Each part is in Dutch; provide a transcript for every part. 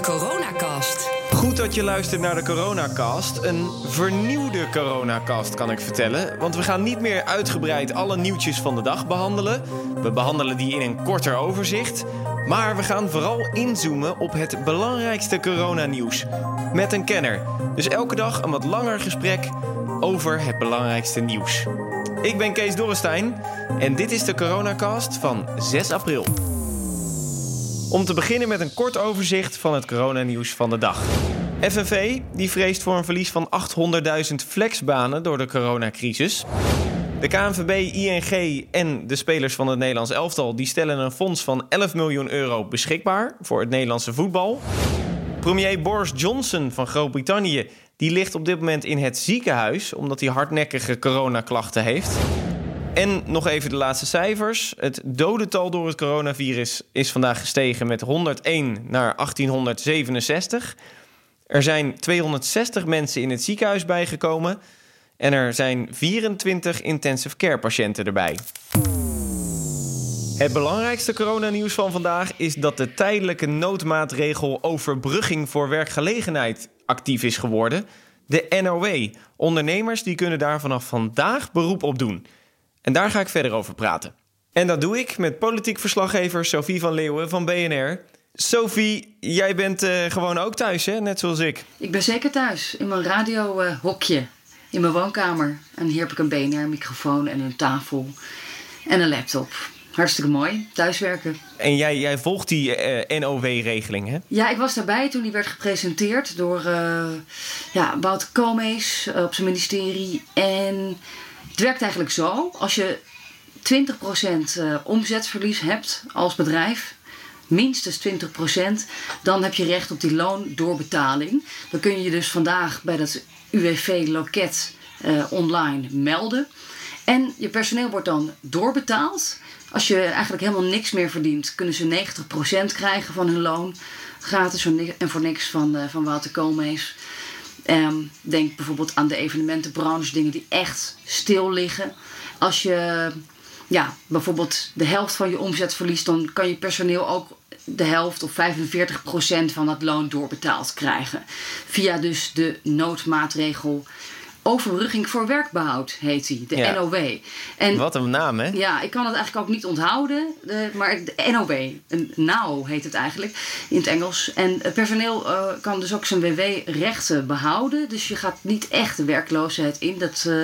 Coronacast. Goed dat je luistert naar de Coronacast. Een vernieuwde Coronacast kan ik vertellen. Want we gaan niet meer uitgebreid alle nieuwtjes van de dag behandelen. We behandelen die in een korter overzicht. Maar we gaan vooral inzoomen op het belangrijkste coronanieuws. Met een kenner. Dus elke dag een wat langer gesprek over het belangrijkste nieuws. Ik ben Kees Dorrestein en dit is de Coronacast van 6 april. Om te beginnen met een kort overzicht van het coronanieuws van de dag. FNV die vreest voor een verlies van 800.000 flexbanen door de coronacrisis. De KNVB, ING en de spelers van het Nederlands elftal die stellen een fonds van 11 miljoen euro beschikbaar voor het Nederlandse voetbal. Premier Boris Johnson van Groot-Brittannië die ligt op dit moment in het ziekenhuis omdat hij hardnekkige coronaklachten heeft. En nog even de laatste cijfers. Het dodental door het coronavirus is vandaag gestegen met 101 naar 1867. Er zijn 260 mensen in het ziekenhuis bijgekomen. En er zijn 24 intensive care patiënten erbij. Het belangrijkste coronanieuws van vandaag is dat de tijdelijke noodmaatregel overbrugging voor werkgelegenheid actief is geworden. De NOW. Ondernemers die kunnen daar vanaf vandaag beroep op doen. En daar ga ik verder over praten. En dat doe ik met politiek verslaggever Sophie van Leeuwen van BNR. Sophie, jij bent uh, gewoon ook thuis, hè? net zoals ik. Ik ben zeker thuis, in mijn radiohokje, in mijn woonkamer. En hier heb ik een BNR-microfoon en een tafel en een laptop. Hartstikke mooi, thuiswerken. En jij, jij volgt die uh, NOW-regeling, hè? Ja, ik was daarbij toen die werd gepresenteerd door uh, ja, Wouter Koolmees op zijn ministerie. En het werkt eigenlijk zo: als je 20% omzetverlies hebt als bedrijf, minstens 20%, dan heb je recht op die loondoorbetaling. Dan kun je je dus vandaag bij dat UWV-loket uh, online melden. En je personeel wordt dan doorbetaald. Als je eigenlijk helemaal niks meer verdient, kunnen ze 90% krijgen van hun loon. Gratis en voor niks van, uh, van Wouter Koolmees. Um, denk bijvoorbeeld aan de evenementenbranche, dingen die echt stil liggen. Als je ja, bijvoorbeeld de helft van je omzet verliest, dan kan je personeel ook de helft of 45% van dat loon doorbetaald krijgen. Via dus de noodmaatregel Overbrugging voor werkbehoud heet die, de Ja. NOW. En Wat een naam, hè? ja, ik kan het eigenlijk ook niet onthouden. De, maar de NOW, een NOW heet het eigenlijk in het Engels. En het personeel eh, kan dus ook zijn WW-rechten behouden. Dus je gaat niet echt de werkloosheid in. Dat, eh,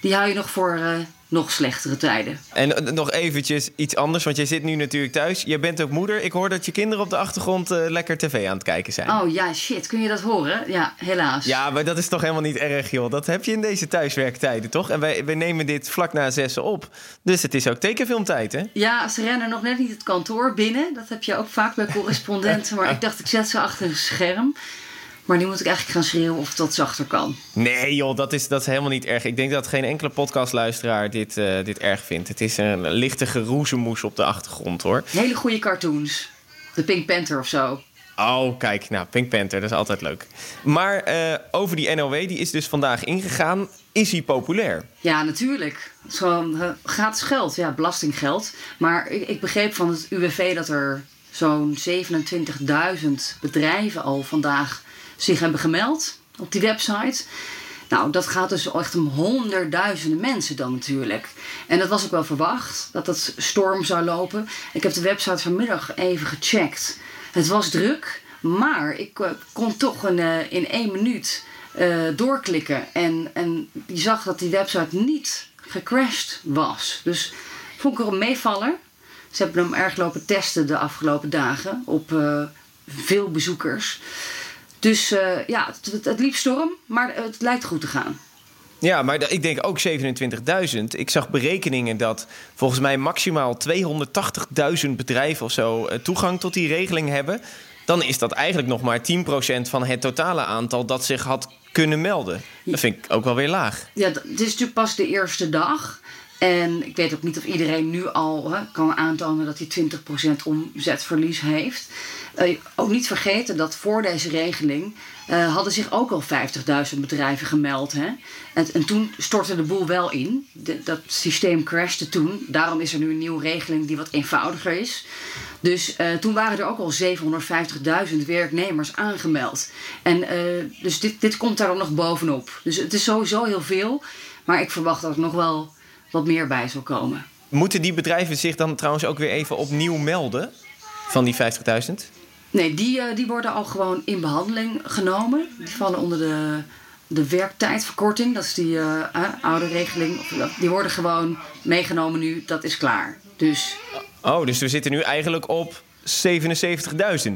die hou je nog voor eh, nog slechtere tijden. En eh, nog eventjes iets anders, want jij zit nu natuurlijk thuis. Je bent ook moeder. Ik hoor dat je kinderen op de achtergrond eh, lekker tv aan het kijken zijn. Oh ja, shit. Kun je dat horen? Ja, helaas. Ja, maar dat is toch helemaal niet erg, joh. Dat heb je in deze thuiswerktijden, toch? En wij, wij nemen dit vlak na zessen op. Dus het is ook tekenfilmtijd, hè? Ja, ze rennen nog net niet het kantoor binnen. Dat heb je ook vaak bij correspondenten. maar ik dacht, ik zet ze achter een scherm. Maar nu moet ik eigenlijk gaan schreeuwen of dat zachter kan. Nee, joh, dat is, dat is helemaal niet erg. Ik denk dat geen enkele podcastluisteraar dit, eh, dit erg vindt. Het is een lichte geroezemoes op de achtergrond, hoor. Hele goede cartoons. De Pink Panther of zo. Oh, kijk, nou, Pink Panther, dat is altijd leuk. Maar eh, over die NOW, die is dus vandaag ingegaan. Is hij populair? Ja, natuurlijk. Zo'n eh, gratis geld, ja, belastinggeld. Maar ik, ik begreep van het UWV dat er zo'n 27.000 bedrijven al vandaag zich hebben gemeld op die website. Nou, dat gaat dus echt om honderdduizenden mensen dan natuurlijk. En dat was ook wel verwacht, dat dat storm zou lopen. Ik heb de website vanmiddag even gecheckt. Het was druk, maar ik eh, kon toch een, eh, in één minuut eh, doorklikken. En, en je zag dat die website niet gecrashed was. Dus vond ik er een meevaller. Ze hebben hem erg lopen testen de afgelopen dagen op veel bezoekers. Dus eh, ja, het, het, het liep storm, maar het lijkt goed te gaan. Ja, maar ik denk ook 27.000. Ik zag berekeningen dat volgens mij maximaal 280.000 bedrijven of zo eh, toegang tot die regeling hebben. Dan is dat eigenlijk nog maar 10% van het totale aantal dat zich had kunnen melden. Dat vind ik ook wel weer laag. Ja, het is natuurlijk pas de eerste dag. En ik weet ook niet of iedereen nu al hè, kan aantonen dat hij 20% omzetverlies heeft. Uh, ook niet vergeten dat voor deze regeling uh, hadden zich ook al 50.000 bedrijven gemeld. Hè? En, en, toen stortte de boel wel in. Dat systeem crashte toen. Daarom is er nu een nieuwe regeling die wat eenvoudiger is. Dus uh, toen waren er ook al 750.000 werknemers aangemeld. En dus dit, dit komt daar nog bovenop. Dus het is sowieso heel veel. Maar ik verwacht dat er nog wel wat meer bij zal komen. Moeten die bedrijven zich dan trouwens ook weer even opnieuw melden van die 50.000? Nee, die, uh, die worden al gewoon in behandeling genomen. Die vallen onder de, de werktijdverkorting. Dat is die uh, oude regeling. Die worden gewoon meegenomen nu. Dat is klaar. Dus... Oh, dus we zitten nu eigenlijk op 77.000?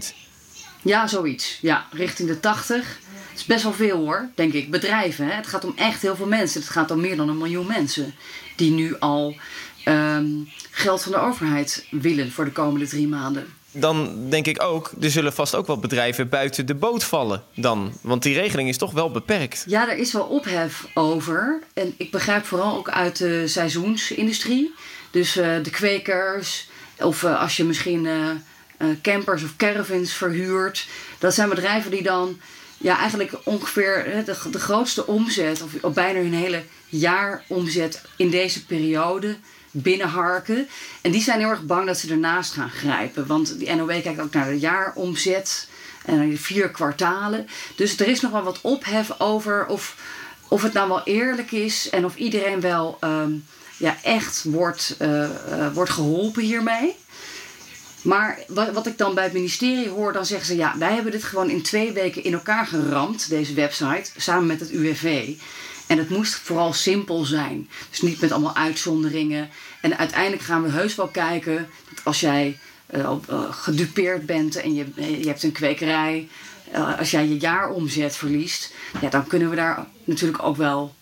Ja, zoiets. Ja, richting de 80. Het is best wel veel hoor, denk ik. Bedrijven, hè? het gaat om echt heel veel mensen. Het gaat om meer dan een miljoen mensen die nu al um, geld van de overheid willen voor de komende drie maanden. Dan denk ik ook, er zullen vast ook wel bedrijven buiten de boot vallen dan. Want die regeling is toch wel beperkt. Ja, er is wel ophef over. En ik begrijp vooral ook uit de seizoensindustrie. Dus uh, de kwekers, of uh, als je misschien uh, campers of caravans verhuurt. Dat zijn bedrijven die dan ja, eigenlijk ongeveer de, de grootste omzet, of, bijna hun hele jaaromzet in deze periode binnenharken. En die zijn heel erg bang dat ze ernaast gaan grijpen. Want die NOW kijkt ook naar de jaaromzet en naar de vier kwartalen. Dus er is nog wel wat ophef over of, of het nou wel eerlijk is en of iedereen wel um, ja, echt wordt, uh, uh, wordt geholpen hiermee. Maar wat, wat ik dan bij het ministerie hoor, dan zeggen ze: ja, wij hebben dit gewoon in twee weken in elkaar geramd, deze website, samen met het UWV. En het moest vooral simpel zijn. Dus niet met allemaal uitzonderingen. En uiteindelijk gaan we heus wel kijken dat als jij uh, gedupeerd bent en je, je hebt een kwekerij, uh, als jij je jaaromzet verliest, ja, dan kunnen we daar natuurlijk ook wel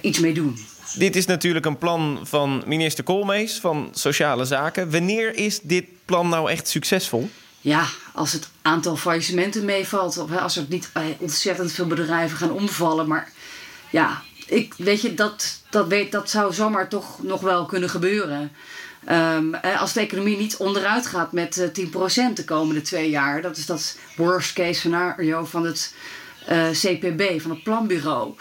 iets mee doen. Dit is natuurlijk een plan van minister Koolmees van Sociale Zaken. Wanneer is dit plan nou echt succesvol? Ja, als het aantal faillissementen meevalt, of als er niet ontzettend veel bedrijven gaan omvallen, maar ja, ik, weet je, dat, dat, weet, dat zou zomaar toch nog wel kunnen gebeuren. Um, als de economie niet onderuit gaat met uh, 10% de komende twee jaar, dat is dat worst case scenario van het uh, CPB, van het planbureau.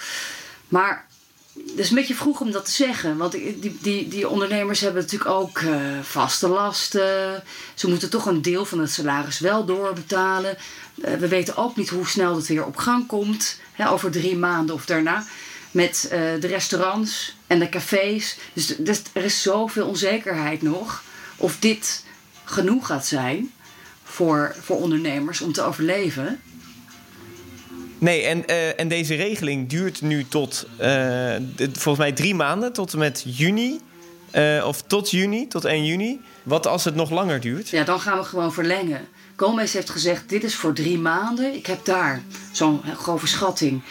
Maar het is een beetje vroeg om dat te zeggen. Want die, die, die ondernemers hebben natuurlijk ook uh, vaste lasten. Ze moeten toch een deel van het salaris wel doorbetalen. Uh, we weten ook niet hoe snel het weer op gang komt. Hè, over drie maanden of daarna. Met uh, de restaurants en de cafés. Dus, dus er is zoveel onzekerheid nog. Of dit genoeg gaat zijn voor, voor ondernemers om te overleven. Nee, en, uh, en deze regeling duurt nu tot de, volgens mij drie maanden, tot en met juni. Uh, of tot juni, tot 1 juni. Wat als het nog langer duurt? Ja, dan gaan we gewoon verlengen. Koolmees heeft gezegd, dit is voor drie maanden. Ik heb daar zo'n grove schatting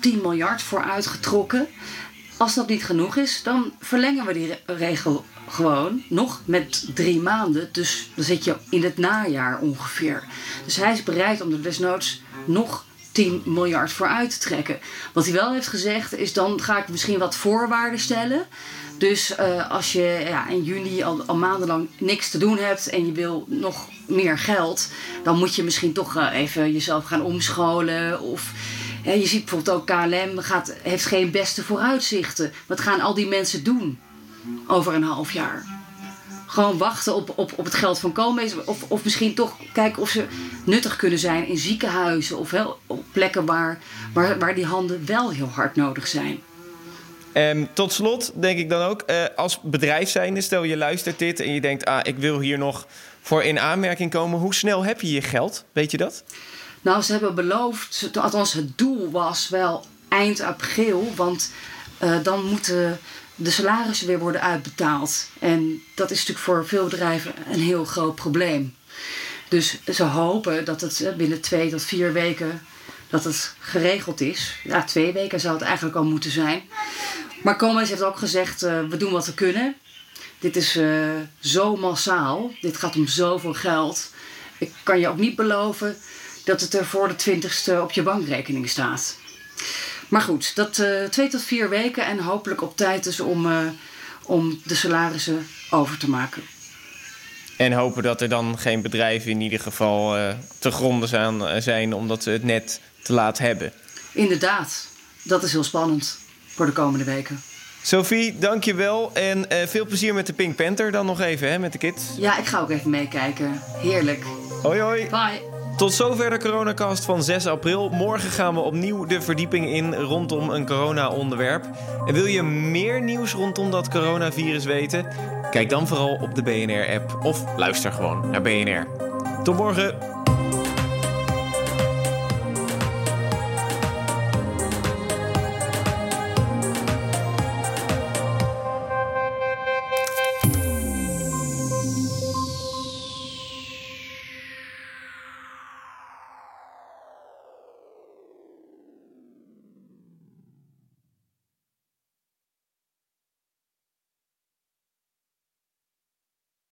10 miljard voor uitgetrokken. Als dat niet genoeg is, dan verlengen we die regel gewoon nog met drie maanden. Dus dan zit je in het najaar ongeveer. Dus hij is bereid om er desnoods nog 10 miljard voor trekken. Wat hij wel heeft gezegd is dan ga ik misschien wat voorwaarden stellen. Dus uh, als je ja, in juni al, al, maandenlang niks te doen hebt en je wil nog meer geld, dan moet je misschien toch uh, even jezelf gaan omscholen. Of je ziet bijvoorbeeld ook KLM gaat, heeft geen beste vooruitzichten. Wat gaan al die mensen doen over een half jaar? Gewoon wachten op, op, op het geld van Koolmees. Of, of misschien toch kijken of ze nuttig kunnen zijn in ziekenhuizen. Of wel op plekken waar, waar, waar die handen wel heel hard nodig zijn. Um, tot slot denk ik dan ook, uh, als bedrijf zijnde, stel je luistert dit en je denkt, ah, ik wil hier nog voor in aanmerking komen. Hoe snel heb je je geld? Weet je dat? Nou, ze hebben beloofd, althans het doel was wel eind april. Want uh, dan moeten de salarissen weer worden uitbetaald. En dat is natuurlijk voor veel bedrijven een heel groot probleem. Dus ze hopen dat het binnen twee tot vier weken dat het geregeld is. Ja, twee weken zou het eigenlijk al moeten zijn. Maar Comas heeft ook gezegd, uh, we doen wat we kunnen. Dit is uh, zo massaal. Dit gaat om zoveel geld. Ik kan je ook niet beloven dat het er voor de twintigste op je bankrekening staat. Maar goed, dat uh, twee tot vier weken en hopelijk op tijd dus om, uh, om de salarissen over te maken. En hopen dat er dan geen bedrijven in ieder geval uh, te gronden zijn omdat ze het net te laat hebben. Inderdaad, dat is heel spannend voor de komende weken. Sophie, dankjewel. En uh, veel plezier met de Pink Panther dan nog even, hè, met de kids. Ja, ik ga ook even meekijken. Heerlijk. Hoi, hoi. Bye. Tot zover de coronacast van 6 april. Morgen gaan we opnieuw de verdieping in rondom een corona-onderwerp. En wil je meer nieuws rondom dat coronavirus weten? Kijk dan vooral op de BNR-app of luister gewoon naar BNR. Tot morgen.